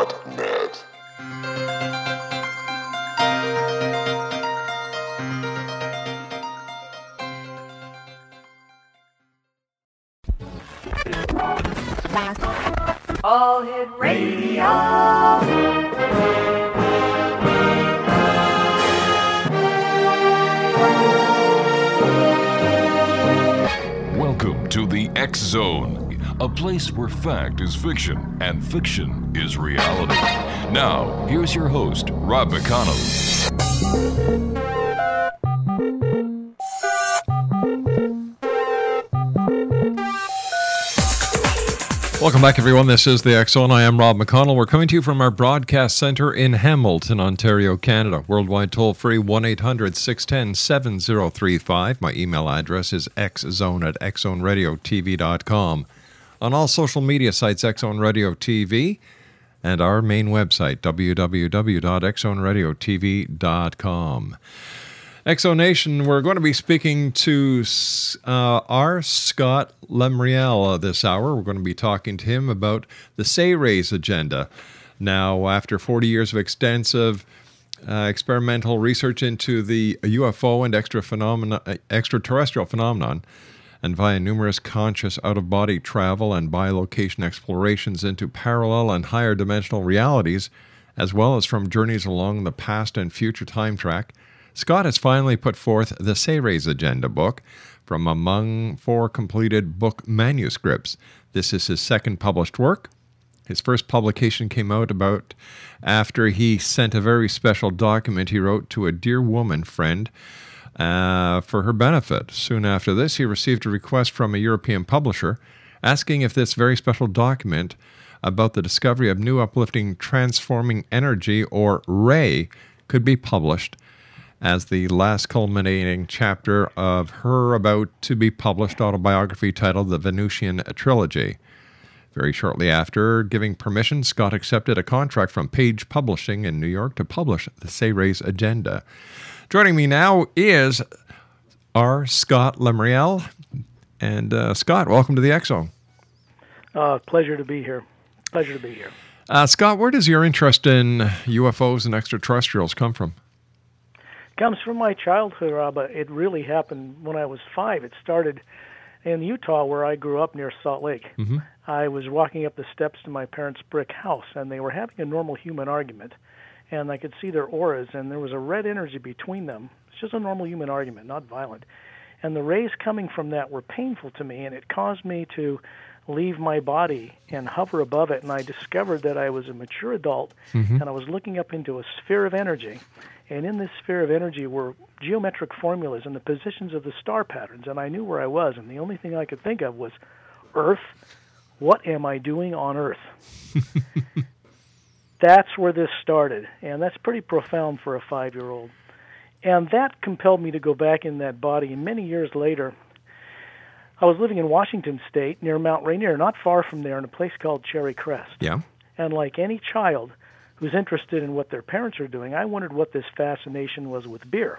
www.xzbn.net. All Hit Radio. Welcome to the X Zone, a place where fact is fiction and fiction is reality. Now, here's your host, Rob McConnell. Welcome back, everyone. This is the Zone. I am Rob McConnell. We're coming to you from our broadcast center in Hamilton, Ontario, Canada. Worldwide toll free 1 800 610 7035. My email address is xzone at xzoneradiotv.com. On all social media sites, Xzone Radio TV, and our main website, www.xzoneradiotv.com. Exonation, we're going to be speaking to uh, R. Scott Lemriel uh, this hour. We're going to be talking to him about the Seres agenda. Now, after 40 years of extensive uh, experimental research into the UFO and extra phenomena, uh, extraterrestrial phenomenon, and via numerous conscious out of body travel and bilocation explorations into parallel and higher dimensional realities, as well as from journeys along the past and future time track, Scott has finally put forth the Seres Agenda book from among four completed book manuscripts. This is his second published work. His first publication came out about after he sent a very special document he wrote to a dear woman friend uh, for her benefit. Soon after this, he received a request from a European publisher asking if this very special document about the discovery of new uplifting transforming energy, or RAY, could be published as the last culminating chapter of her about to be published autobiography titled The Venusian Trilogy. Very shortly after giving permission, Scott accepted a contract from Page Publishing in New York to publish the Seres Agenda. Joining me now is R. Scott Lemriel. And uh, Scott, welcome to the Zone. Uh, pleasure to be here. Pleasure to be here. Uh, Scott, where does your interest in UFOs and extraterrestrials come from? comes from my childhood, Rob. It really happened when I was five. It started in Utah, where I grew up near Salt Lake. Mm-hmm. I was walking up the steps to my parents' brick house, and they were having a normal human argument. And I could see their auras, and there was a red energy between them. It's just a normal human argument, not violent. And the rays coming from that were painful to me, and it caused me to leave my body and hover above it. And I discovered that I was a mature adult, Mm-hmm. and I was looking up into a sphere of energy. And in this sphere of energy were geometric formulas and the positions of the star patterns. And I knew where I was. And the only thing I could think of was Earth. What am I doing on Earth? that's where this started. And that's pretty profound for a five year old. And that compelled me to go back in that body. And many years later, I was living in Washington State near Mount Rainier, not far from there, in a place called Cherry Crest. Yeah. And like any child who's interested in what their parents are doing, I wondered what this fascination was with beer.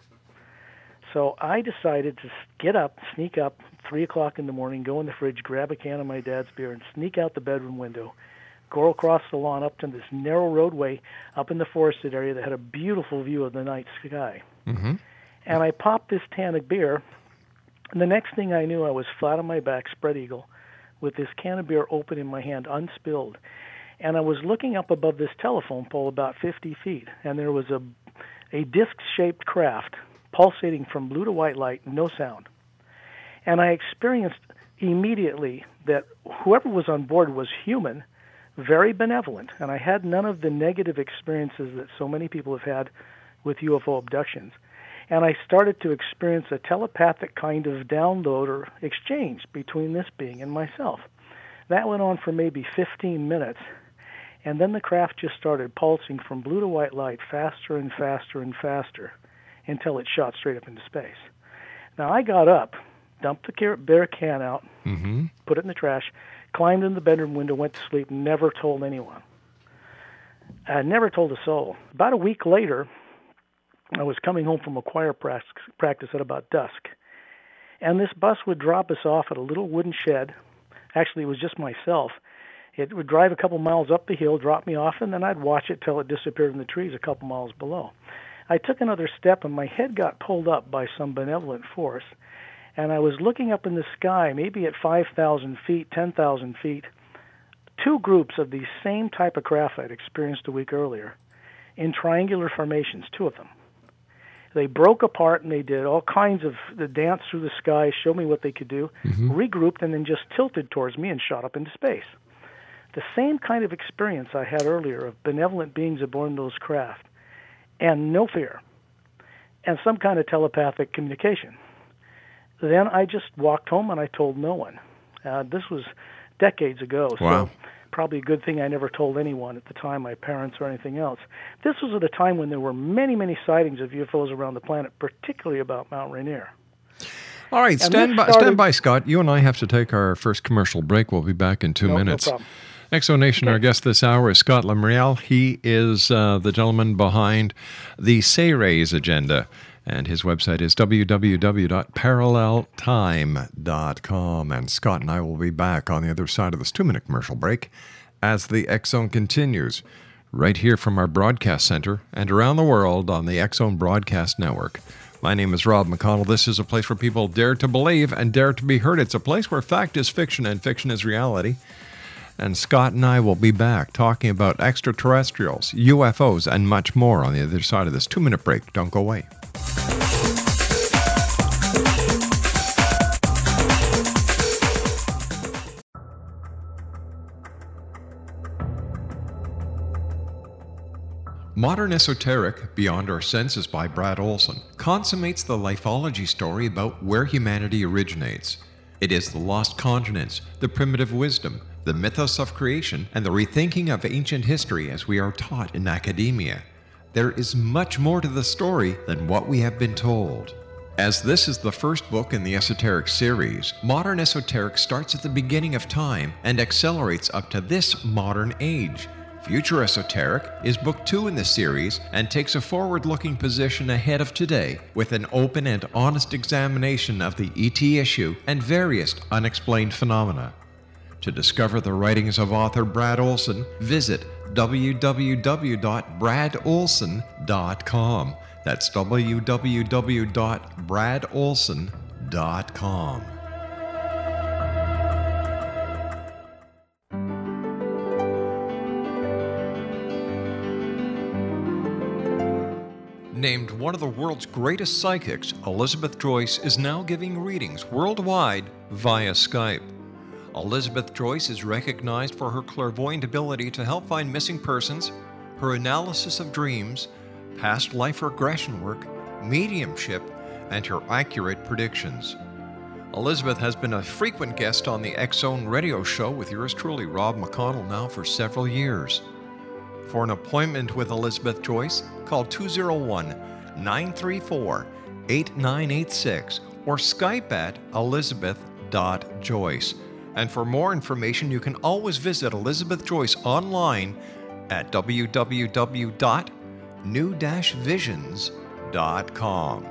So I decided to get up, sneak up, three o'clock in the morning, go in the fridge, grab a can of my dad's beer, and sneak out the bedroom window, go across the lawn up to this narrow roadway up in the forested area that had a beautiful view of the night sky. Mm-hmm. And I popped this can of beer, and the next thing I knew, I was flat on my back, spread eagle, with this can of beer open in my hand, unspilled and I was looking up above this telephone pole about 50 feet, and there was a a disc-shaped craft pulsating from blue to white light, no sound. And I experienced immediately that whoever was on board was human, very benevolent, and I had none of the negative experiences that so many people have had with UFO abductions. And I started to experience a telepathic kind of download or exchange between this being and myself. That went on for maybe 15 minutes And then the craft just started pulsing from blue to white light faster and faster and faster until it shot straight up into space. Now I got up, dumped the bear can out, Mm-hmm. put it in the trash, climbed in the bedroom window, went to sleep, never told anyone. I never told a soul. About a week later, I was coming home from a choir practice at about dusk, and this bus would drop us off at a little wooden shed. Actually, it was just myself. It would drive a couple miles up the hill, drop me off, and then I'd watch it till it disappeared in the trees a couple miles below. I took another step, and my head got pulled up by some benevolent force, and I was looking up in the sky, maybe at 5,000 feet, 10,000 feet, two groups of the same type of craft I'd experienced a week earlier in triangular formations, two of them. They broke apart and they did all kinds of the dance through the sky, showed me what they could do, mm-hmm. regrouped, and then just tilted towards me and shot up into space. The same kind of experience I had earlier of benevolent beings aboard those craft, and no fear, and some kind of telepathic communication. Then I just walked home and I told no one. Uh, this was decades ago, Wow. so probably a good thing I never told anyone at the time, my parents or anything else. This was at a time when there were many, many sightings of UFOs around the planet, particularly about Mount Rainier. All right, And stand by, started- stand by, Scott. You and I have to take our first commercial break. We'll be back in two No- no minutes. Nation, Exonation, our guest this hour is Scott Lemriel. He is uh, the gentleman behind the Seres agenda, and his website is www.paralleltime.com. And Scott and I will be back on the other side of this two minute commercial break as the X Zone continues, right here from our broadcast center and around the world on the X Zone Broadcast Network. My name is Rob McConnell. This is a place where people dare to believe and dare to be heard. It's a place where fact is fiction and fiction is reality. And Scott and I will be back talking about extraterrestrials, UFOs, and much more on the other side of this two minute break. Don't go away. Modern Esoteric, Beyond Our Senses by Brad Olson, consummates the lifology story about where humanity originates. It is the lost continents, the primitive wisdom, the mythos of creation, and the rethinking of ancient history as we are taught in academia. There is much more to the story than what we have been told. As this is the first book in the Esoteric series, Modern Esoteric starts at the beginning of time and accelerates up to this modern age. Future Esoteric is book two in the series and takes a forward looking position ahead of today with an open and honest examination of the ET issue and various unexplained phenomena. To discover the writings of author Brad Olson, visit www.bradolson.com. That's www.bradolson.com. Named one of the world's greatest psychics, Elizabeth Joyce is now giving readings worldwide via Skype. Elizabeth Joyce is recognized for her clairvoyant ability to help find missing persons, her analysis of dreams, past life regression work, mediumship, and her accurate predictions. Elizabeth has been a frequent guest on the Zone radio show with yours truly, Rob McConnell, now for several years. For an appointment with Elizabeth Joyce, call 201 934 8986 or Skype at elizabeth.joyce. And for more information, you can always visit Elizabeth Joyce online at www.new-visions.com.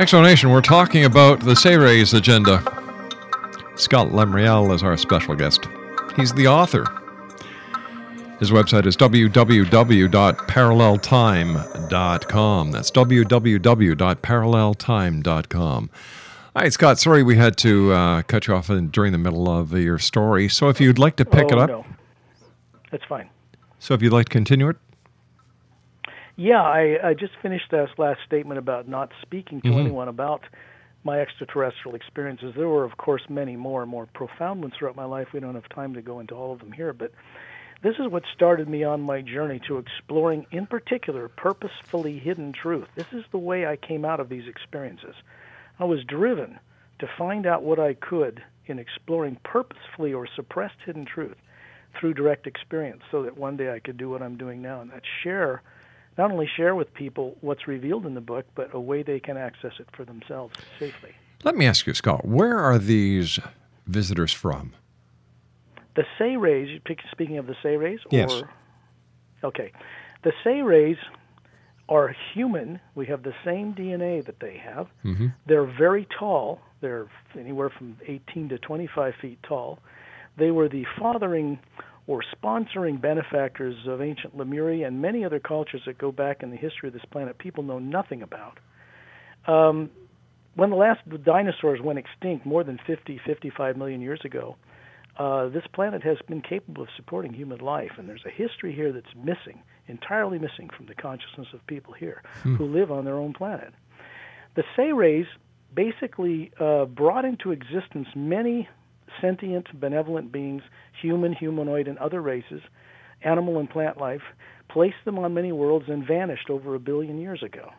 Explanation, we're talking about the Seres agenda. Scott Lemriel is our special guest. He's the author. His website is www.paralleltime.com. That's www.paralleltime.com. All right, Scott, sorry we had to uh, cut you off in, during the middle of your story. So if you'd like to pick oh, it up. No. That's fine. So if you'd like to continue it. Yeah, I, I just finished that last statement about not speaking to Mhm. anyone about my extraterrestrial experiences. There were, of course, many more and more profound ones throughout my life. We don't have time to go into all of them here, but this is what started me on my journey to exploring, in particular, purposefully hidden truth. This is the way I came out of these experiences. I was driven to find out what I could in exploring purposefully or suppressed hidden truth through direct experience so that one day I could do what I'm doing now and that share not only share with people what's revealed in the book, but a way they can access it for themselves safely. Let me ask you, Scott, where are these visitors from? The Seres, you pick- speaking of the Seres? Yes. Or, okay. The Seres are human. We have the same DNA that they have. Mm-hmm. They're very tall. They're anywhere from 18 to 25 feet tall. They were the fathering or sponsoring benefactors of ancient Lemuria and many other cultures that go back in the history of this planet people know nothing about. Um, when the last dinosaurs went extinct more than 50, 55 million years ago, uh, this planet has been capable of supporting human life, and there's a history here that's missing, entirely missing from the consciousness of people here who live on their own planet. The Seres basically uh, brought into existence many sentient, benevolent beings, human, humanoid, and other races, animal and plant life, placed them on many worlds, and vanished over a billion years ago.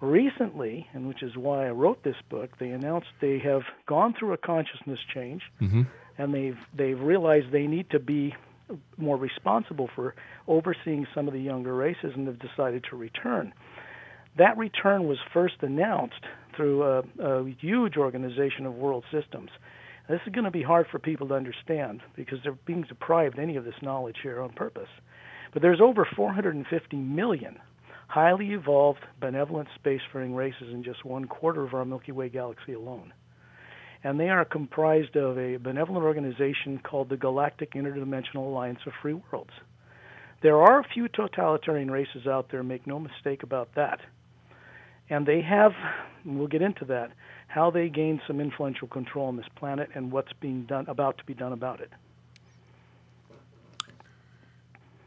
Recently, and which is why I wrote this book, they announced they have gone through a consciousness change, Mm-hmm. and they've they've realized they need to be more responsible for overseeing some of the younger races, and have decided to return. That return was first announced through a, a huge organization of world systems. This is going to be hard for people to understand because they're being deprived any of this knowledge here on purpose. But there's over 450 million highly evolved, benevolent spacefaring races in just one quarter of our Milky Way galaxy alone. And they are comprised of a benevolent organization called the Galactic Interdimensional Alliance of Free Worlds. There are a few totalitarian races out there, make no mistake about that. And they have, and we'll get into that, how they gained some influential control on this planet and what's being done about to be done about it.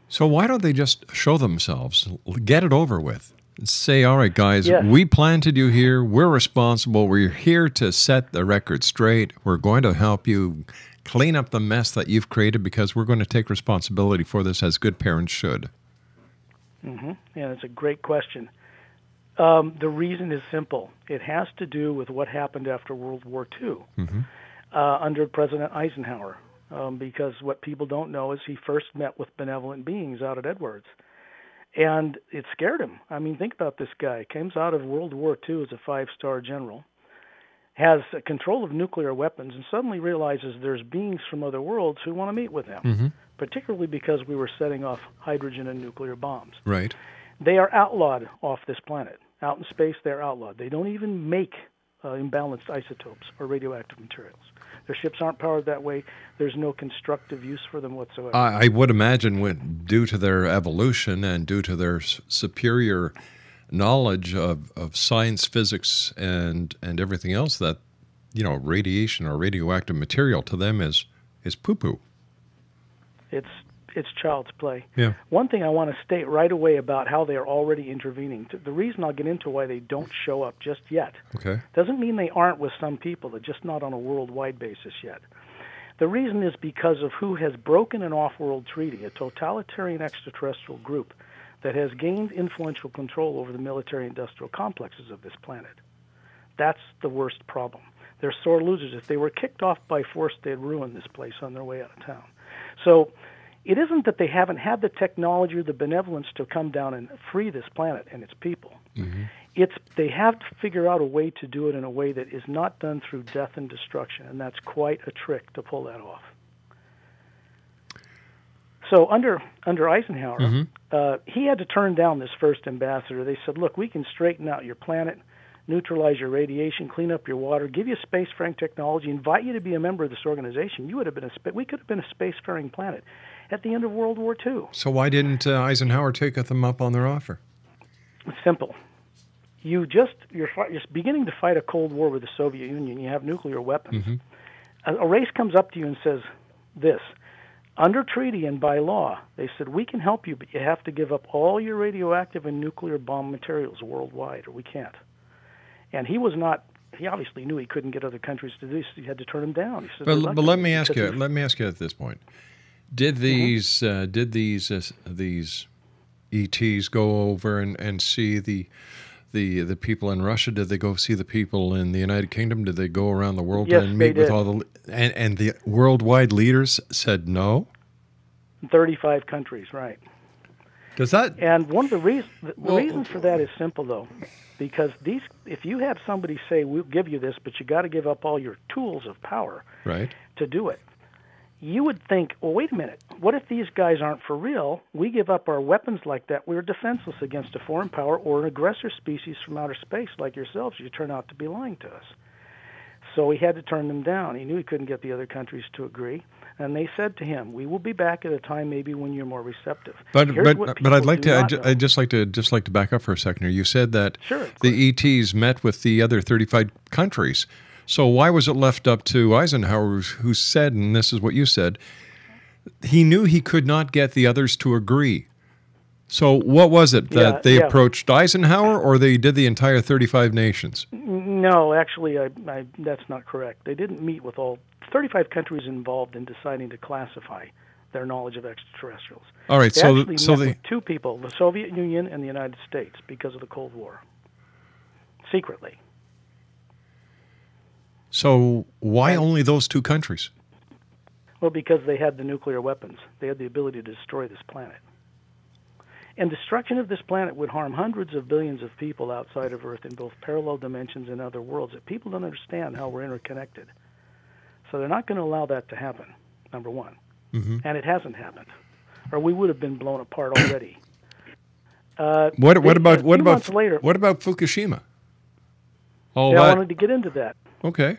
So why don't they just show themselves, get it over with, say, "All right, guys, Yes. we planted you here. We're responsible. We're here to set the record straight. We're going to help you clean up the mess that you've created because we're going to take responsibility for this as good parents should." hmm Yeah, that's a great question. Um, the reason is simple. It has to do with what happened after World War II Mm-hmm. uh, under President Eisenhower. Um, because what people don't know is he first met with benevolent beings out at Edwards. And it scared him. I mean, think about this guy. Comes out of World War II as a five star general, has control of nuclear weapons, and suddenly realizes there's beings from other worlds who want to meet with him, Mm-hmm. particularly because we were setting off hydrogen and nuclear bombs. Right. They are outlawed off this planet. Out in space, they're outlawed. They don't even make uh, imbalanced isotopes or radioactive materials. Their ships aren't powered that way. There's no constructive use for them whatsoever. I, I would imagine, when, due to their evolution and due to their s- superior knowledge of, of science, physics, and and everything else, that you know, radiation or radioactive material to them is is poo poo. It's it's child's play. Yeah. One thing I want to state right away about how they are already intervening. The reason I'll get into why they don't show up just yet Okay. doesn't mean they aren't with some people. They're just not on a worldwide basis yet. The reason is because of who has broken an off-world treaty, a totalitarian extraterrestrial group that has gained influential control over the military-industrial complexes of this planet. That's the worst problem. They're sore losers. If they were kicked off by force, they'd ruin this place on their way out of town. So it isn't that they haven't had the technology or the benevolence to come down and free this planet and its people. Mm-hmm. It's they have to figure out a way to do it in a way that is not done through death and destruction, and that's quite a trick to pull that off. So under under Eisenhower, Mm-hmm. uh, he had to turn down this first ambassador. They said, "Look, we can straighten out your planet, neutralize your radiation, clean up your water, give you spacefaring technology, invite you to be a member of this organization. You would have been a we could have been a spacefaring planet at the end of World War II." So why didn't uh, Eisenhower take them up on their offer? It's simple. You just you're, you're beginning to fight a Cold War with the Soviet Union. You have nuclear weapons. A, a race comes up to you and says, "This, under treaty and by law, they said we can help you, but you have to give up all your radioactive and nuclear bomb materials worldwide, or we can't." And he was not. He obviously knew he couldn't get other countries to do this. He had to turn them down. He said, But, but let me ask you. Let me ask you at this point: Did these uh, did these uh, these ETs go over and, and see the the the people in Russia? Did they go see the people in the United Kingdom? Did they go around the world Yes, and meet with all the and, and the worldwide leaders said no? 35 countries, right? Does that And one of the reasons the Well- reason for that is simple though, because these if you have somebody say we'll give you this, but you got to give up all your tools of power right? to do it, you would think, well, wait a minute, what if these guys aren't for real? We give up our weapons like that, we're defenseless against a foreign power or an aggressor species from outer space like yourselves. You turn out to be lying to us. So he had to turn them down. He knew he couldn't get the other countries to agree, and they said to him, "We will be back at a time maybe when you're more receptive." But Here's but but I'd like to I'd, I'd just like to just like to back up for a second here. You said that Sure, the ETs met with the other 35 countries. So why was it left up to Eisenhower who said and this is what you said he knew he could not get the others to agree. So what was it that Yeah, they yeah. approached Eisenhower or they did the entire 35 nations? No, actually, I, I, that's not correct. They didn't meet with all 35 countries involved in deciding to classify their knowledge of extraterrestrials. All right, They so actually so met they with two people, the Soviet Union and the United States, because of the Cold War, secretly. So why only those two countries? Well, because they had the nuclear weapons, they had the ability to destroy this planet. And destruction of this planet would harm hundreds of billions of people outside of Earth in both parallel dimensions and other worlds. That people don't understand how we're interconnected, so they're not going to allow that to happen. Number one, Mm-hmm. and it hasn't happened, or we would have been blown apart already. Uh, What what about what about months later? what about Fukushima? Oh, yeah, I wanted to get into that. okay,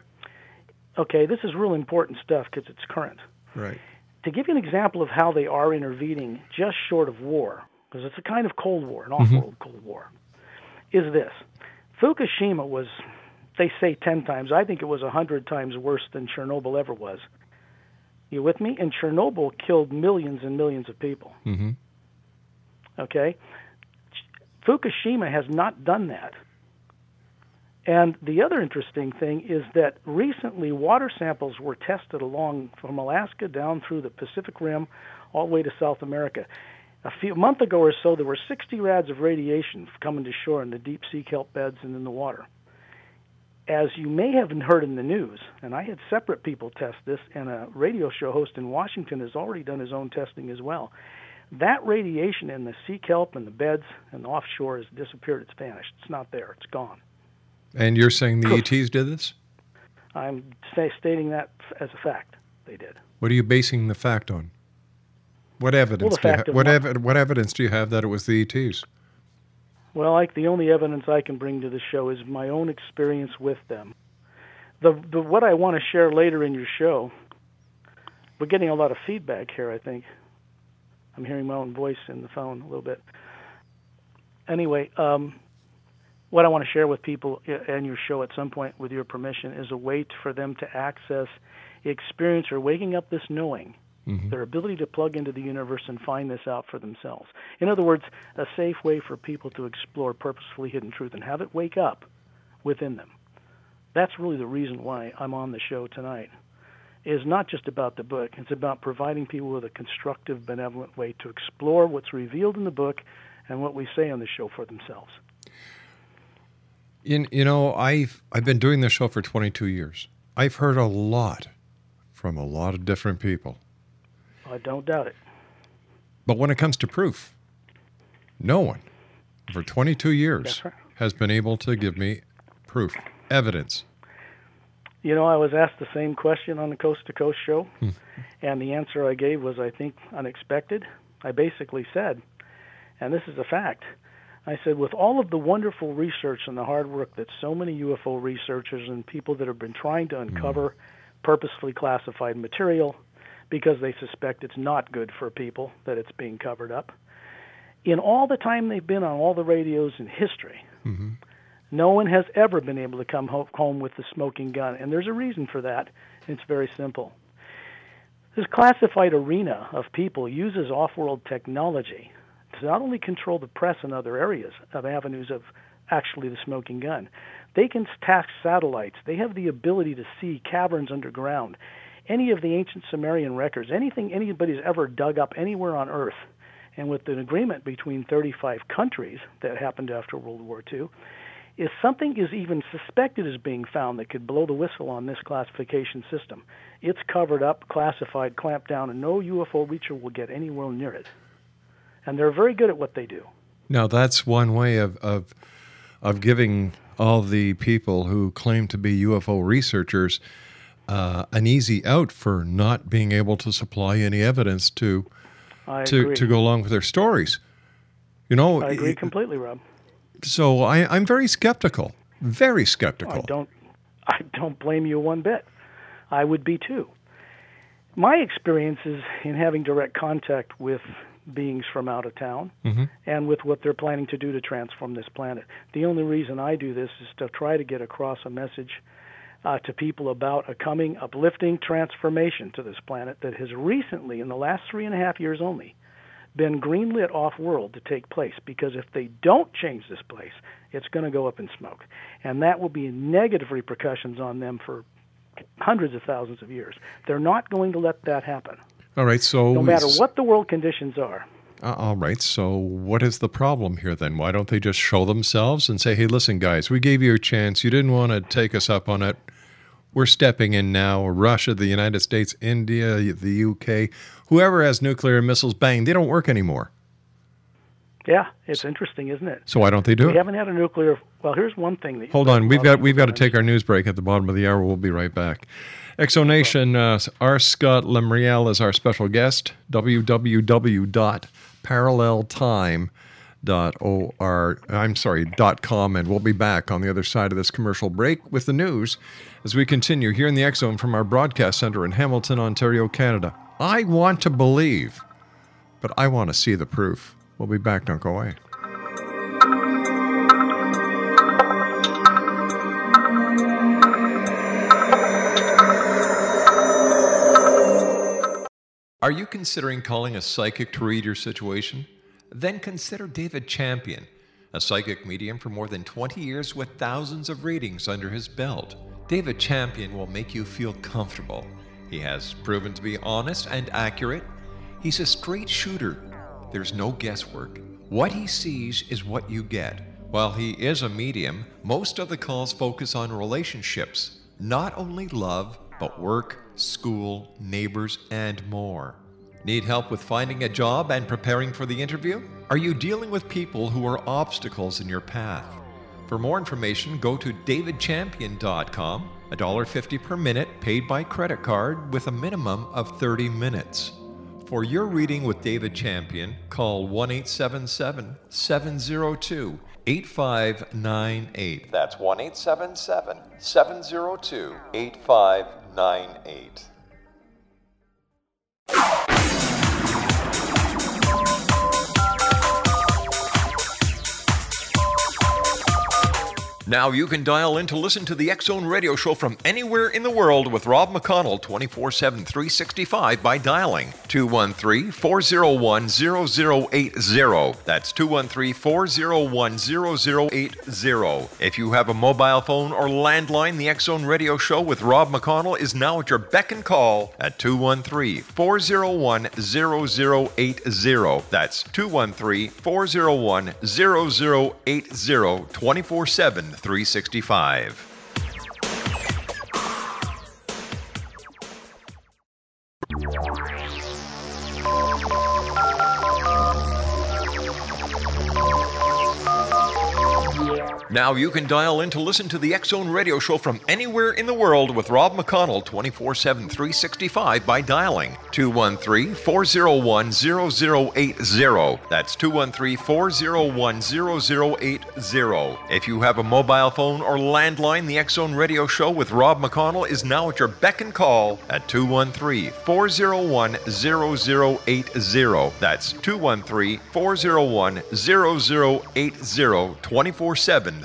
Okay, this is real important stuff because it's current. right. to give you an example of how they are intervening just short of war, because it's a kind of Cold War, an off-world Cold War, is this. Fukushima was, they say 10 times, I think it was 100 times worse than Chernobyl ever was. You with me? And Chernobyl killed millions and millions of people. Mm-hmm. Okay? Fukushima has not done that. And the other interesting thing is that recently water samples were tested along from Alaska down through the Pacific Rim all the way to South America. A few a month ago or so, there were 60 rads of radiation coming to shore in the deep sea kelp beds and in the water. As you may have heard in the news, and I had separate people test this, and a radio show host in Washington has already done his own testing as well. That radiation in the sea kelp and the beds and offshore has disappeared. It's vanished. It's not there. It's gone. And you're saying the ETs did this? I'm sta- stating that as a fact. They did. What are you basing the fact on? What evidence the do you ha- what, ev- what evidence do you have that it was the ETs? Well, like the only evidence I can bring to the show is my own experience with them. The, the what I want to share later in your show. We're getting a lot of feedback here. I think I'm hearing my own voice in the phone a little bit. Anyway, um, what I want to share with people and your show at some point, with your permission, is a way for them to access, experience, or waking up this knowing mm-hmm. their ability to plug into the universe and find this out for themselves. In other words, a safe way for people to explore purposefully hidden truth and have it wake up within them. That's really the reason why I'm on the show tonight. Is not just about the book. It's about providing people with a constructive, benevolent way to explore what's revealed in the book and what we say on the show for themselves. You, you know, I've I've been doing this show for 22 years. I've heard a lot from a lot of different people. I don't doubt it. But when it comes to proof, no one for 22 years right. has been able to give me proof, evidence. You know, I was asked the same question on the Coast to Coast show, hmm. and the answer I gave was, I think, unexpected. I basically said, and this is a fact, I said, with all of the wonderful research and the hard work that so many UFO researchers and people that have been trying to uncover mm. purposefully classified material because they suspect it's not good for people, that it's being covered up, in all the time they've been on all the radios in history, mm-hmm. no one has ever been able to come home with the smoking gun, and there's a reason for that. It's very simple. This classified arena of people uses off world technology to not only control the press and other areas of avenues of actually the smoking gun, they can task satellites. They have the ability to see caverns underground, any of the ancient Sumerian records, anything anybody's ever dug up anywhere on Earth. And with an agreement between 35 countries that happened after World War II, if something is even suspected as being found that could blow the whistle on this classification system, it's covered up, classified, clamped down, and no UFO reacher will get anywhere near it. And they're very good at what they do. Now that's one way of of of giving all the people who claim to be UFO researchers uh, an easy out for not being able to supply any evidence to to, to go along with their stories. You know, I agree completely, Rob. so I, I'm very skeptical, very skeptical. I don't I don't blame you one bit. I would be too. My experiences in having direct contact with beings from out of town and with what they're planning to do to transform this planet. The only reason I do this is to try to get across a message uh, to people about a coming uplifting transformation to this planet that has recently, in the last three and a half years only, been greenlit off world to take place because if they don't change this place, it's going to go up in smoke. And that will be negative repercussions on them for hundreds of thousands of years. They're not going to let that happen, all right, so no matter what the world conditions are. Uh, all right, so what is the problem here then? Why don't they just show themselves and say, "Hey, listen, guys, we gave you a chance. You didn't want to take us up on it. We're stepping in now. Russia, the United States, India, the UK, whoever has nuclear missiles, bang, they don't work anymore. Yeah, it's interesting, isn't it? So why don't they do We it? We haven't had a nuclear. Well, here's one thing that. Hold on, we've got we've got to take our news break at the bottom of the hour. We'll be right back. Exonation, uh, R. Scott Lemriel is our special guest. www.paralleltime.or I'm sorry, dot .com, and we'll be back on the other side of this commercial break with the news as we continue here in the Zone from our broadcast center in Hamilton, Ontario, Canada. I want to believe, but I want to see the proof. We'll be back. Don't go away. Are you considering calling a psychic to read your situation? Then consider David Champion, a psychic medium for more than 20 years with thousands of readings under his belt. David Champion will make you feel comfortable. He has proven to be honest and accurate. He's a straight shooter. There's no guesswork. What he sees is what you get. While he is a medium, most of the calls focus on relationships, not only love, but work, school, neighbors, and more. Need help with finding a job and preparing for the interview? Are you dealing with people who are obstacles in your path? For more information, go to davidchampion.com, $1.50 per minute paid by credit card with a minimum of 30 minutes. For your reading with David Champion, call 1 877 702 8598. That's 1 877 702 8598. 9 8. Now you can dial in to listen to the Zone radio show from anywhere in the world with Rob McConnell 24 7 365 by dialing 213 401 0080. That's 213 401 0080. If you have a mobile phone or landline, the Zone radio show with Rob McConnell is now at your beck and call at 213 401 0080. That's 213 401 0080 24 7 365. Now you can dial in to listen to the Zone radio show from anywhere in the world with Rob McConnell 24 7 365 by dialing 213 401 0080. That's 213 401 0080. If you have a mobile phone or landline, the Zone radio show with Rob McConnell is now at your beck and call at 213 401 0080. That's 213 401 0080 24 7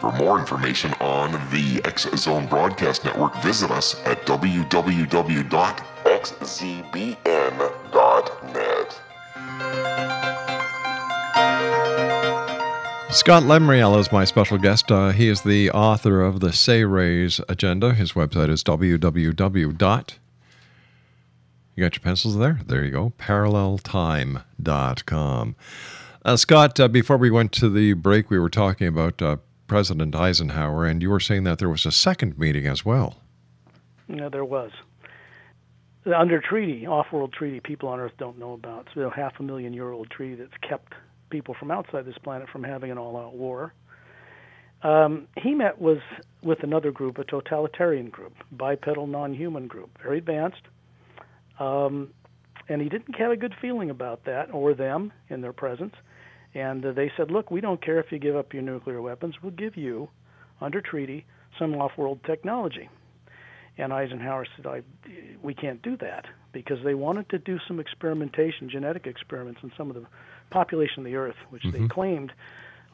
For more information on the X Zone Broadcast Network, visit us at www.xzbn.net. Scott Lemriel is my special guest. Uh, he is the author of the Seres Agenda. His website is www. You got your pencils there? There you go. Paralleltime.com. Uh, Scott, uh, before we went to the break, we were talking about uh, President Eisenhower, and you were saying that there was a second meeting as well. No, there was. Under treaty, off-world treaty, people on Earth don't know about. It's a half a million year old treaty that's kept people from outside this planet from having an all-out war. Um, he met was with another group, a totalitarian group, bipedal non-human group, very advanced, um, and he didn't have a good feeling about that or them in their presence. And uh, they said, "Look, we don't care if you give up your nuclear weapons. We'll give you, under treaty, some off-world technology." And Eisenhower said, I, "We can't do that because they wanted to do some experimentation, genetic experiments, on some of the population of the Earth, which they claimed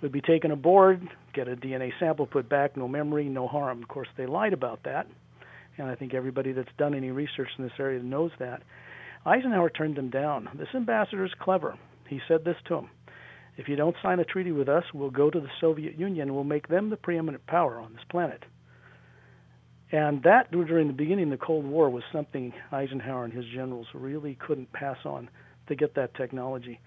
would be taken aboard, get a DNA sample put back, no memory, no harm. Of course, they lied about that, and I think everybody that's done any research in this area knows that. Eisenhower turned them down. This ambassador is clever. He said this to him. If you don't sign a treaty with us, we'll go to the Soviet Union and we'll make them the preeminent power on this planet. And that, during the beginning of the Cold War, was something Eisenhower and his generals really couldn't pass on to get that technology.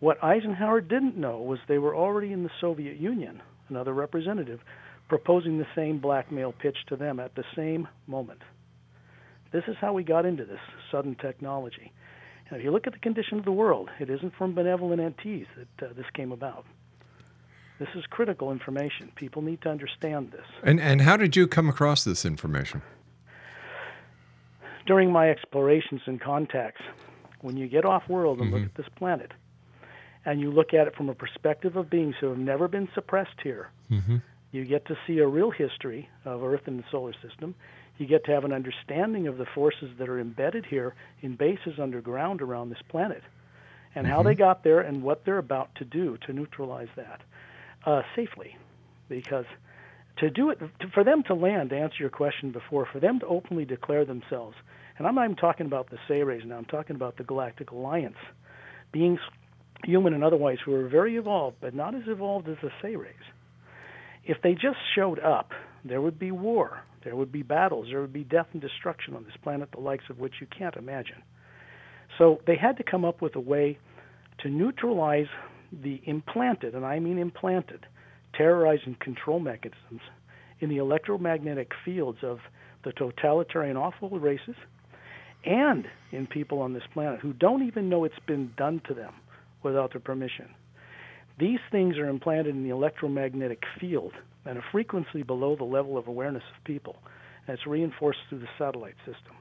What Eisenhower didn't know was they were already in the Soviet Union, another representative, proposing the same blackmail pitch to them at the same moment. This is how we got into this sudden technology. And if you look at the condition of the world, it isn't from benevolent entities that uh, this came about. This is critical information. People need to understand this. And, and how did you come across this information? During my explorations and contacts, when you get off world and look at this planet, and you look at it from a perspective of beings who have never been suppressed here, you get to see a real history of Earth and the solar system. You get to have an understanding of the forces that are embedded here in bases underground around this planet and how they got there and what they're about to do to neutralize that uh, safely. Because to do it, to, for them to land, to answer your question before, for them to openly declare themselves, and I'm not even talking about the Seres now, I'm talking about the Galactic Alliance, beings, human and otherwise, who are very evolved, but not as evolved as the Seres. If they just showed up, there would be war, there would be battles, there would be death and destruction on this planet, the likes of which you can't imagine. So they had to come up with a way to neutralize the implanted, and I mean implanted, terrorize and control mechanisms in the electromagnetic fields of the totalitarian awful races and in people on this planet who don't even know it's been done to them without their permission. These things are implanted in the electromagnetic field at a frequency below the level of awareness of people, and it's reinforced through the satellite system.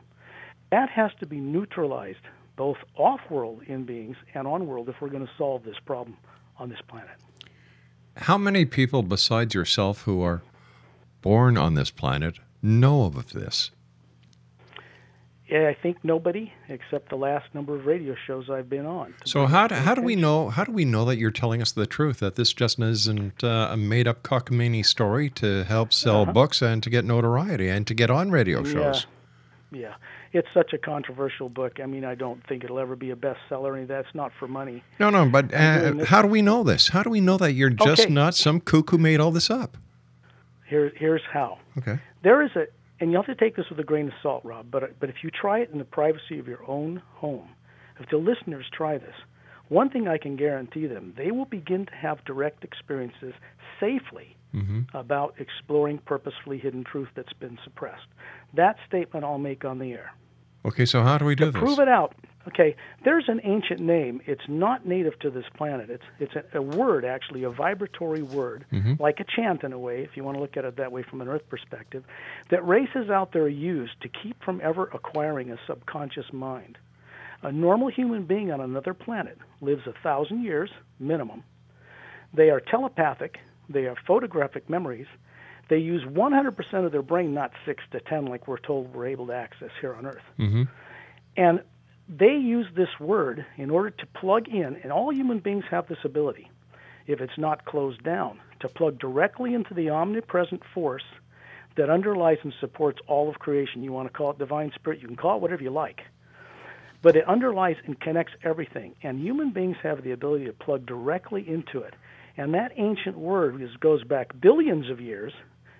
That has to be neutralized both off world in beings and on world if we're going to solve this problem on this planet. How many people besides yourself who are born on this planet know of this? I think nobody except the last number of radio shows I've been on. So how do, how do we know how do we know that you're telling us the truth that this just isn't uh, a made up cockamamie story to help sell Uh-huh. books and to get notoriety and to get on radio shows? Yeah. Yeah. It's such a controversial book. I mean, I don't think it'll ever be a bestseller. Any that's not for money. No, no, but uh, how do we know this? How do we know that you're just Okay. not some cuckoo who made all this up? Here, here's how. Okay. There is a, and you have to take this with a grain of salt, Rob. But but if you try it in the privacy of your own home, if the listeners try this, one thing I can guarantee them, they will begin to have direct experiences safely mm-hmm. about exploring purposefully hidden truth that's been suppressed. That statement I'll make on the air. Okay, so how do we do this? Prove it out. Okay, there's an ancient name. It's not native to this planet. It's it's a, a word actually, a vibratory word, like a chant in a way, if you want to look at it that way from an Earth perspective, that races out there use to keep from ever acquiring a subconscious mind. A normal human being on another planet lives a thousand years minimum. They are telepathic. They have photographic memories. They use 100% of their brain, not 6 to 10 like we're told we're able to access here on Earth. Mm-hmm. And they use this word in order to plug in, and all human beings have this ability, if it's not closed down, to plug directly into the omnipresent force that underlies and supports all of creation. You want to call it divine spirit, you can call it whatever you like. But it underlies and connects everything. And human beings have the ability to plug directly into it. And that ancient word, which goes back billions of years,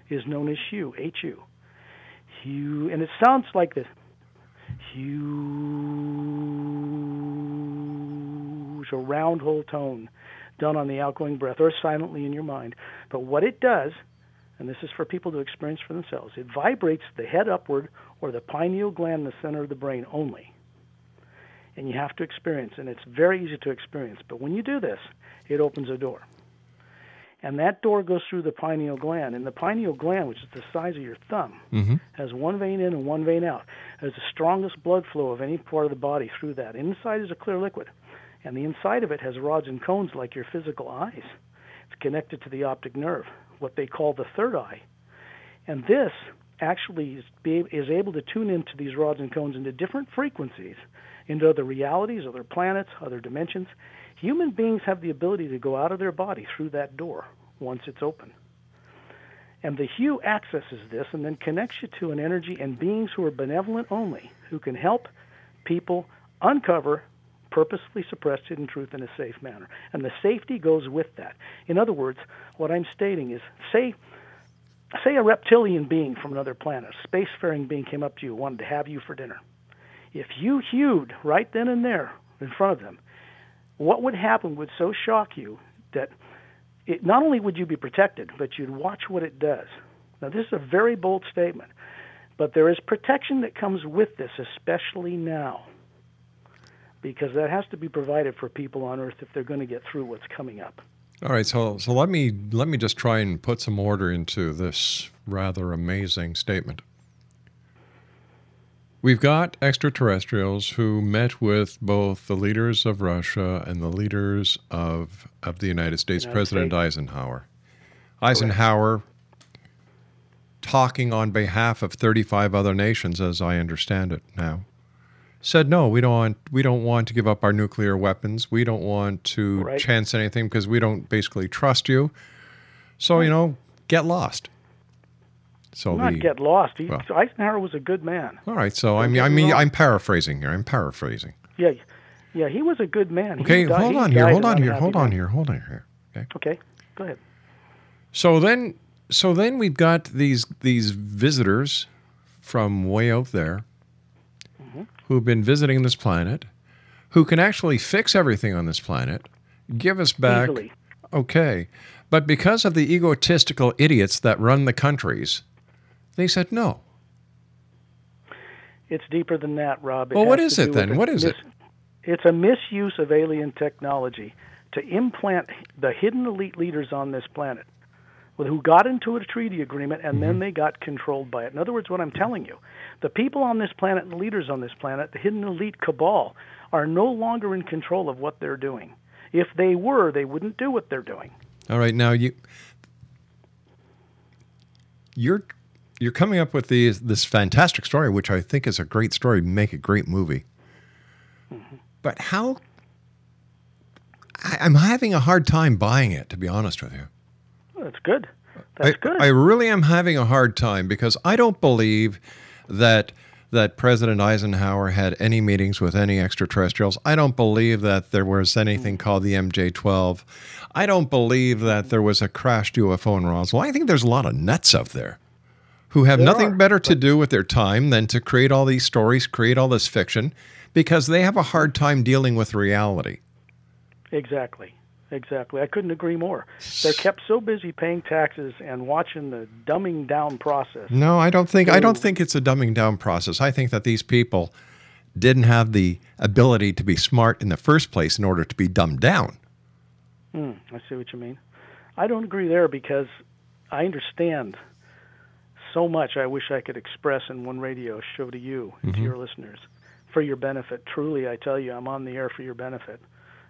is known as Hu, H-U. And it sounds like this. Hu, it's a round whole tone done on the outgoing breath or silently in your mind. But what it does, and this is for people to experience for themselves, it vibrates the head upward or the pineal gland in the center of the brain only. And you have to experience, and it's very easy to experience. But when you do this, it opens a door. And that door goes through the pineal gland. And the pineal gland, which is the size of your thumb, Mm-hmm. has one vein in and one vein out. Has the strongest blood flow of any part of the body through that. Inside is a clear liquid. And the inside of it has rods and cones like your physical eyes. It's connected to the optic nerve, what they call the third eye. And this actually is, be, is able to tune into these rods and cones into different frequencies, into other realities, other planets, other dimensions. Human beings have the ability to go out of their body through that door once it's open. And the Hu accesses this and then connects you to an energy and beings who are benevolent only, who can help people uncover purposefully suppressed hidden truth in a safe manner. And the safety goes with that. In other words, what I'm stating is say say a reptilian being from another planet, a spacefaring being came up to you, wanted to have you for dinner. If you hewed right then and there in front of them, what would happen would so shock you that it, not only would you be protected, but you'd watch what it does. Now, this is a very bold statement, but there is protection that comes with this, especially now, because that has to be provided for people on Earth if they're going to get through what's coming up. All right, so so let me let me just try and put some order into this rather amazing statement. We've got extraterrestrials who met with both the leaders of Russia and the leaders of of the United States, United President States. Eisenhower. Eisenhower talking on behalf of 35 other nations as I understand it now said no we don't want we don't want to give up our nuclear weapons we don't want to Right. chance anything because we don't basically trust you so you know get lost so Not the, get lost. He, well. Eisenhower was a good man. all right so i mean I mean, I'm paraphrasing here i'm paraphrasing Yeah, yeah, he was a good man. Okay died- hold on here hold on here hold on here hold on here okay Okay, go ahead. So then, so then we've got these these visitors from way out there Mm-hmm. who've been visiting this planet, who can actually fix everything on this planet, give us back. Easily. Okay, but because of the egotistical idiots that run the countries, they said no. It's deeper than that, Rob. It Well, what is it then? What is it? It's a misuse of alien technology to implant the hidden elite leaders on this planet who got into a treaty agreement and Mm-hmm. then they got controlled by it. In other words, what I'm telling you, the people on this planet and the leaders on this planet, the hidden elite cabal, are no longer in control of what they're doing. If they were, they wouldn't do what they're doing. All right, now you you're you're coming up with these this fantastic story, which I think is a great story, make a great movie. Mm-hmm. But how? I, I'm having a hard time buying it, to be honest with you. That's good. That's I, good. I really am having a hard time because I don't believe that that President Eisenhower had any meetings with any extraterrestrials. I don't believe that there was anything mm. called the MJ12. I don't believe that there was a crashed UFO in Roswell. I think there's a lot of nuts out there who have There nothing are, better to do with their time than to create all these stories, create all this fiction, because they have a hard time dealing with reality. Exactly. Exactly. I couldn't agree more. They're kept so busy paying taxes and watching the dumbing down process. No, I don't think I don't think it's a dumbing down process. I think that these people didn't have the ability to be smart in the first place in order to be dumbed down. Hmm, I see what you mean. I don't agree there because I understand so much I wish I could express in one radio show to you and Mm-hmm. to your listeners for your benefit. Truly, I tell you, I'm on the air for your benefit.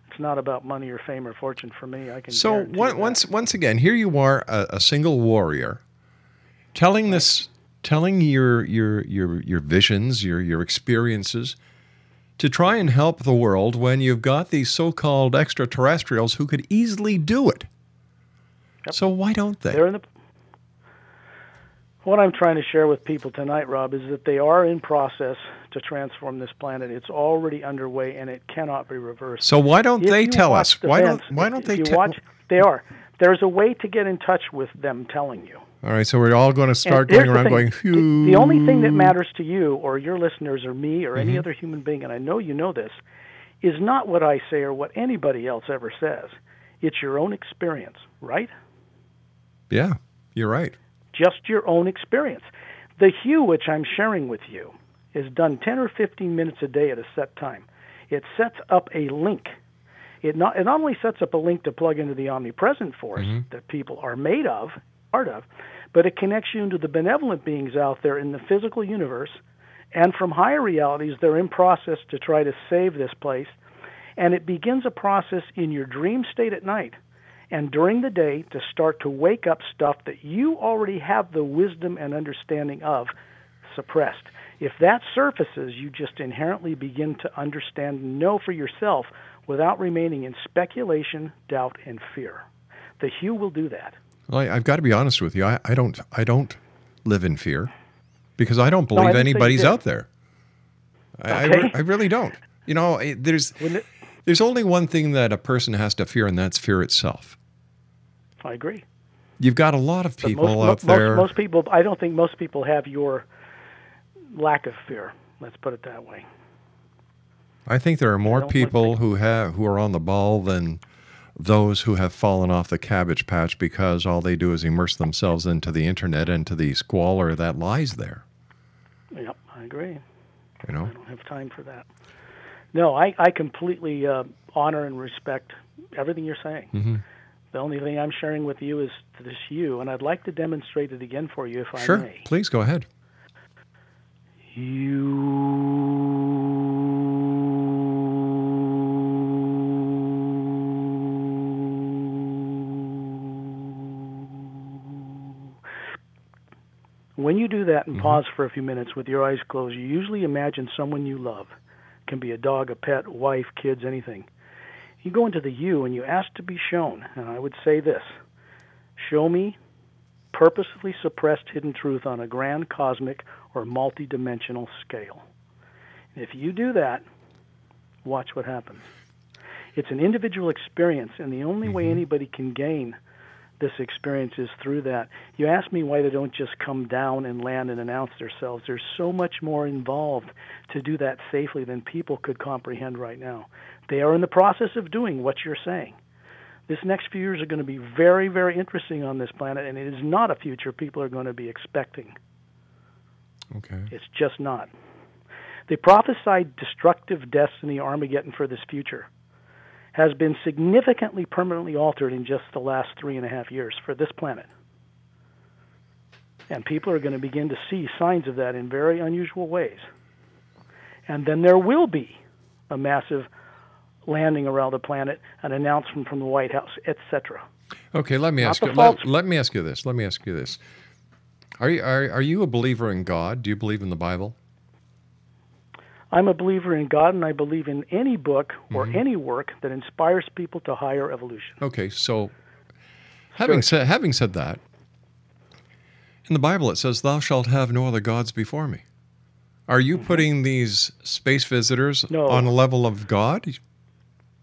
It's not about money or fame or fortune for me. I can So one, that. once once again, here you are, a, a single warrior, telling this, telling your your your your visions, your your experiences, to try and help the world when you've got these so-called extraterrestrials who could easily do it. So why don't they? They're in the. What I'm trying to share with people tonight, Rob, is that they are in process to transform this planet. It's already underway, and it cannot be reversed. So why don't If they tell us? the Why don't why don't they tell? They are. There's a way to get in touch with them telling you. All right, so we're all going to start And going around going. The- The only thing that matters to you or your listeners or me or Mm-hmm. any other human being, and I know you know this, is not what I say or what anybody else ever says. It's your own experience, right? Yeah, you're right. Just your own experience. The Hu which I'm sharing with you is done 10 or 15 minutes a day at a set time. It sets up a link. It not, it not only sets up a link to plug into the omnipresent force mm-hmm. that people are made of, part of, but it connects you into the benevolent beings out there in the physical universe. And from higher realities, they're in process to try to save this place. And it begins a process in your dream state at night and during the day to start to wake up stuff that you already have the wisdom and understanding of suppressed. If that surfaces, you just inherently begin to understand and know for yourself without remaining in speculation, doubt, and fear. The Hu will do that. Well, I, I've got to be honest with you. I, I don't. I don't live in fear because I don't No, I believe say you anybody's out there. I, I, Okay. re- I really don't. You know, there's there's only one thing that a person has to fear, and that's fear itself. I agree. You've got a lot of people most, out there. Most, most people, I don't think most people have your lack of fear. Let's put it that way. I think there are more people who have who are on the ball than those who have fallen off the cabbage patch because all they do is immerse themselves into the internet and to the squalor that lies there. Yep, I agree. You know. I don't have time for that. No, I, I completely uh, honor and respect everything you're saying. Mm-hmm. The only thing I'm sharing with you is this you, and I'd like to demonstrate it again for you if I Sure. may. Sure, please go ahead. You. When you do that Mm-hmm. and pause for a few minutes with your eyes closed, you usually imagine someone you love. Can be a dog, a pet, wife, kids, anything. You go into the Hu and you ask to be shown, and I would say this Show me purposefully suppressed hidden truth on a grand cosmic or multidimensional scale. If you do that, watch what happens. It's an individual experience, and the only way mm-hmm. anybody can gain this experience is through that. You ask me why they don't just come down and land and announce themselves. There's so much more involved to do that safely than people could comprehend right now. They are in the process of doing what you're saying. This next few years are going to be very, very interesting on this planet, and it is not a future people are going to be expecting. Okay. It's just not. The prophesied destructive destiny Armageddon for this future has been significantly permanently altered in just the last three and a half years for this planet. And people are going to begin to see signs of that in very unusual ways. And then there will be a massive landing around the planet, an announcement from the White House, etc. Okay, let me Not ask you. Let, let me ask you this. Let me ask you this. Are you, are, are you a believer in God? Do you believe in the Bible? I'm a believer in God, and I believe in any book or Mm-hmm. any work that inspires people to higher evolution. Okay, so having said having said that, in the Bible it says, "Thou shalt have no other gods before me." Are you putting these space visitors Mm-hmm. No. on a level of God?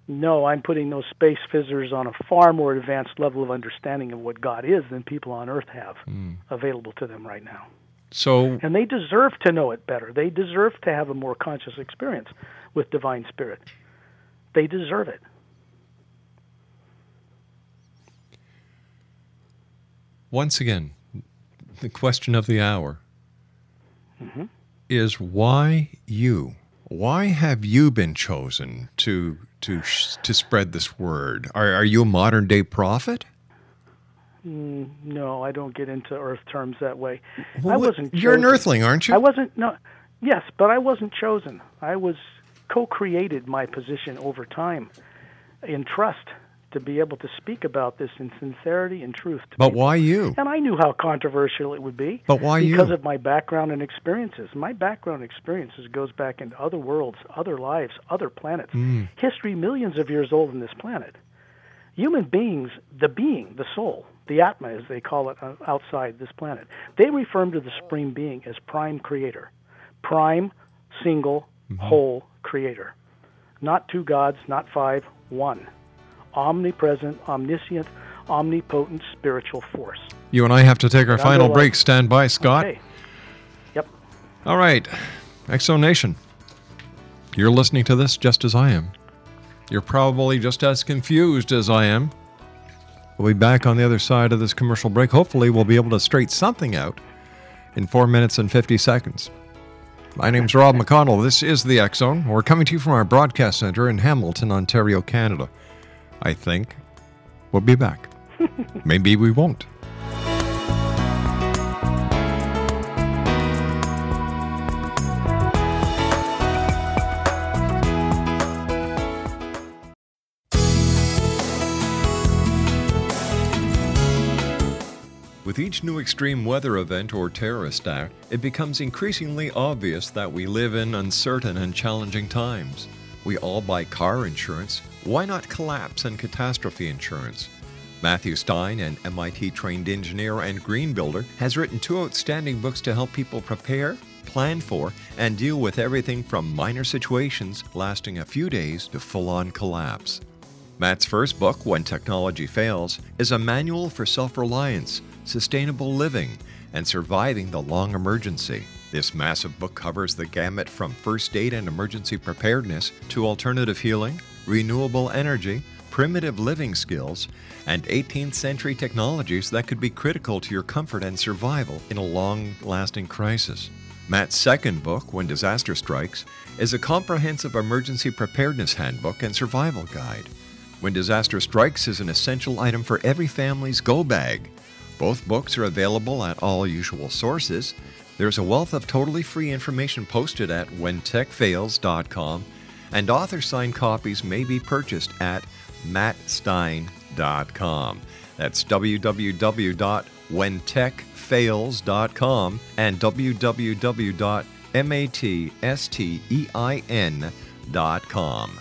No, I'm putting those space visitors on a far more advanced level of understanding of what God is than people on Earth have Hmm. available to them right now. So And they deserve to know it better. They deserve to have a more conscious experience with divine spirit. They deserve it. once again, the question of the hour Mm-hmm. is why you? Why have you been chosen to to to spread this word? Are are you a modern day prophet? Mm, no, I don't get into Earth terms that way. I wasn't. You're an earthling, aren't you? I wasn't. No, yes, but I wasn't chosen. I was co-created my position over time in trust to be able to speak about this in sincerity and truth. To but people. why you? And I knew how controversial it would be. But why because you? Because of my background and experiences. My background and experiences goes back into other worlds, other lives, other planets. Hmm. History millions of years old on this planet. Human beings, the being, the soul, the Atma, as they call it uh, outside this planet, they refer to the Supreme Being as prime creator. Prime, single, Mm-hmm. whole creator. Not two gods, not five, one. Omnipresent, omniscient, omnipotent spiritual force. You and I have to take our And final break. Stand by, Scott. Okay. Yep. All right, Exo Nation. You're listening to this just as I am. You're probably just as confused as I am. We'll be back on the other side of this commercial break. Hopefully, we'll be able to straighten something out in four minutes and 50 seconds. My name's Rob McConnell. This is the Zone. We're coming to you from our broadcast center in Hamilton, Ontario, Canada. I think we'll be back. Maybe we won't. With each new extreme weather event or terrorist act, it becomes increasingly obvious that we live in uncertain and challenging times. We all buy car insurance. Why not collapse and catastrophe insurance? Matthew Stein, an MIT trained engineer and green builder, has written two outstanding books to help people prepare, plan for, and deal with everything from minor situations lasting a few days to full on collapse. Matt's first book, When Technology Fails, is a manual for self reliance, sustainable living, and surviving the long emergency. This massive book covers the gamut from first aid and emergency preparedness to alternative healing, renewable energy, primitive living skills, and 18th century technologies that could be critical to your comfort and survival in a long lasting crisis. Matt's second book, When Disaster Strikes, is a comprehensive emergency preparedness handbook and survival guide. When Disaster Strikes is an essential item for every family's go bag. Both books are available at all usual sources. There's a wealth of totally free information posted at whentechfails.com, and author signed copies may be purchased at mattstein.com. That's www.whentechfails.com and www.mattstein.com.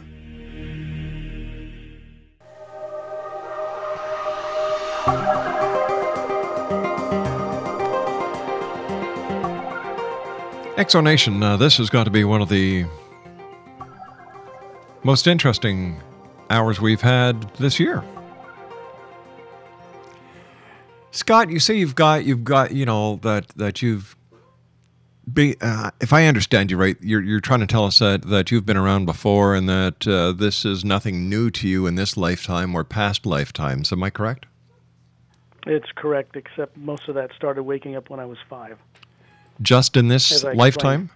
Exonation, uh, this has got to be one of the most interesting hours we've had this year. Scott, you say you've got you've got you know that that you've be, uh, if I understand you right, you're you're trying to tell us that that you've been around before and that uh, this is nothing new to you in this lifetime or past lifetimes. Am I correct? It's correct, except most of that started waking up when I was five. Just in this lifetime?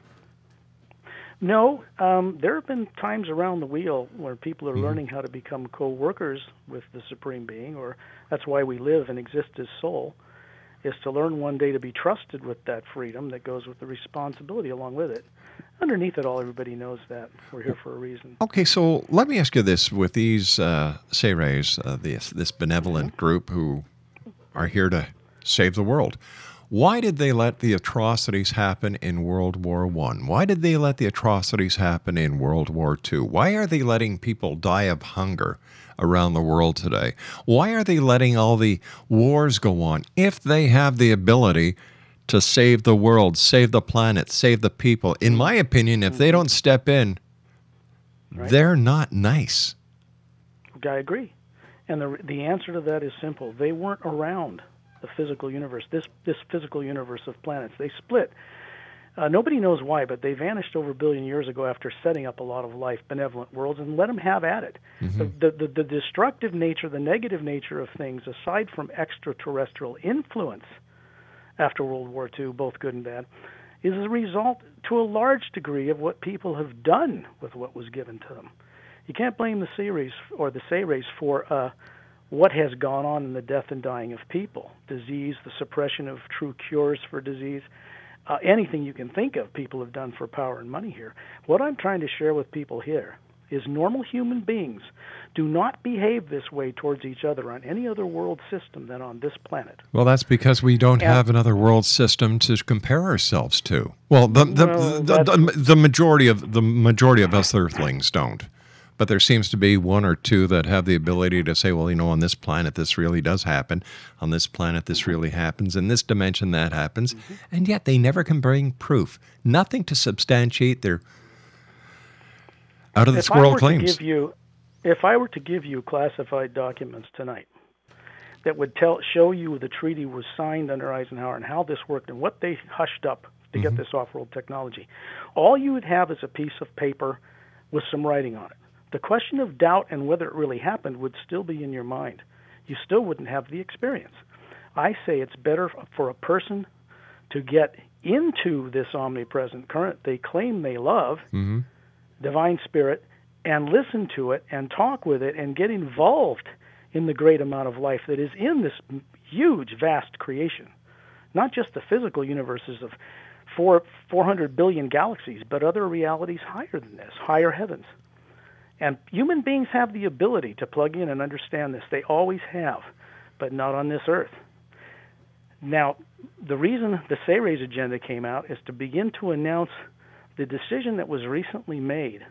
No, um, there have been times around the wheel where people are Mm-hmm. learning how to become co-workers with the Supreme Being, or that's why we live and exist as soul, is to learn one day to be trusted with that freedom that goes with the responsibility along with it. Underneath it all, everybody knows that we're here for a reason. Okay, so let me ask you this: with these uh, Seres, uh, this this benevolent group who are here to save the world, why did they let the atrocities happen in World War One? Why did they let the atrocities happen in World War Two? Why are they letting people die of hunger around the world today? Why are they letting all the wars go on if they have the ability? To save the world, save the planet, save the people. In my opinion, if they don't step in, they're not nice. I agree. And the the answer to that is simple. They weren't around the physical universe. This this physical universe of planets. They split. Uh, nobody knows why, but they vanished over a billion years ago after setting up a lot of life, benevolent worlds, and let them have at it. The, the, the, the destructive nature, the negative nature of things, aside from extraterrestrial influence after World War II, both good and bad, is a result to a large degree of what people have done with what was given to them. You can't blame the series or the Seres for uh, what has gone on in the death and dying of people, disease, the suppression of true cures for disease, uh, anything you can think of. People have done for power and money here. What I'm trying to share with people here is normal human beings do not behave this way towards each other on any other world system than on this planet. Well, that's because we don't Yeah. have another world system to compare ourselves to. Well, the the, Well, the, the, the majority of the majority of us Earthlings don't, but there seems to be one or two that have the ability to say, well, you know, on this planet this really does happen, on this planet this mm-hmm. really happens, in this dimension that happens, mm-hmm. and yet they never can bring proof, nothing to substantiate their out of this world claims. To give you, if I were to give you classified documents tonight that would tell show you the treaty was signed under Eisenhower and how this worked and what they hushed up to get mm-hmm. this off-world technology, all you would have is a piece of paper with some writing on it. The question of doubt and whether it really happened would still be in your mind. You still wouldn't have the experience. I say it's better for a person to get into this omnipresent current they claim they love mm-hmm. divine spirit and listen to it and talk with it and get involved in the great amount of life that is in this huge vast creation not just the physical universes of four, 400 billion galaxies but other realities higher than this higher heavens and human beings have the ability to plug in and understand this they always have but not on this earth now the reason the Seres agenda came out is to begin to announce the decision that was recently made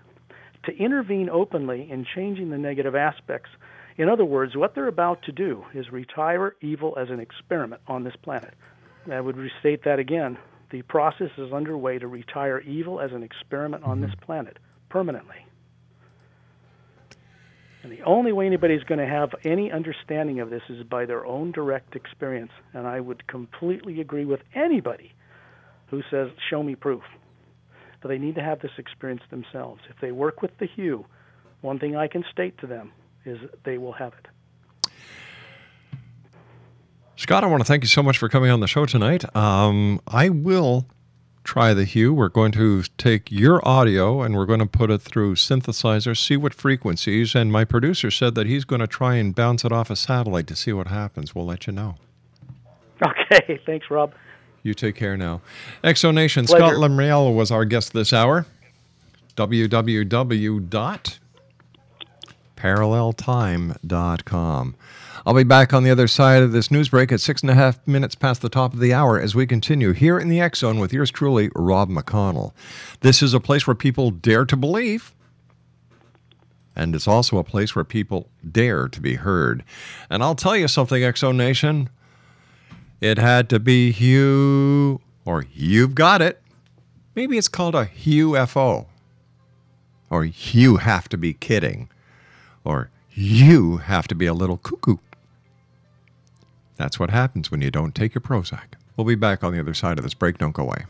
to intervene openly in changing the negative aspects. In other words, what they're about to do is retire evil as an experiment on this planet. I would restate that again. The process is underway to retire evil as an experiment on mm-hmm. this planet permanently. And the only way anybody's going to have any understanding of this is by their own direct experience. And I would completely agree with anybody who says, Show me proof. But they need to have this experience themselves. If they work with the Hu, one thing I can state to them is they will have it. Scott, I want to thank you so much for coming on the show tonight. Um, I will try the Hu. We're going to take your audio and we're going to put it through synthesizer, see what frequencies. And my producer said that he's going to try and bounce it off a satellite to see what happens. We'll let you know. Okay, thanks, Rob. You take care now. Exonation, Pleasure. Scott Lemriel was our guest this hour. www.paralleltime.com. I'll be back on the other side of this news break at six and a half minutes past the top of the hour as we continue here in the X Zone with yours truly, Rob McConnell. This is a place where people dare to believe, and it's also a place where people dare to be heard. And I'll tell you something, Exo Nation. It had to be Hugh, or you've got it. Maybe it's called a UFO. Or you have to be kidding. Or you have to be a little cuckoo. That's what happens when you don't take your Prozac. We'll be back on the other side of this break. Don't go away.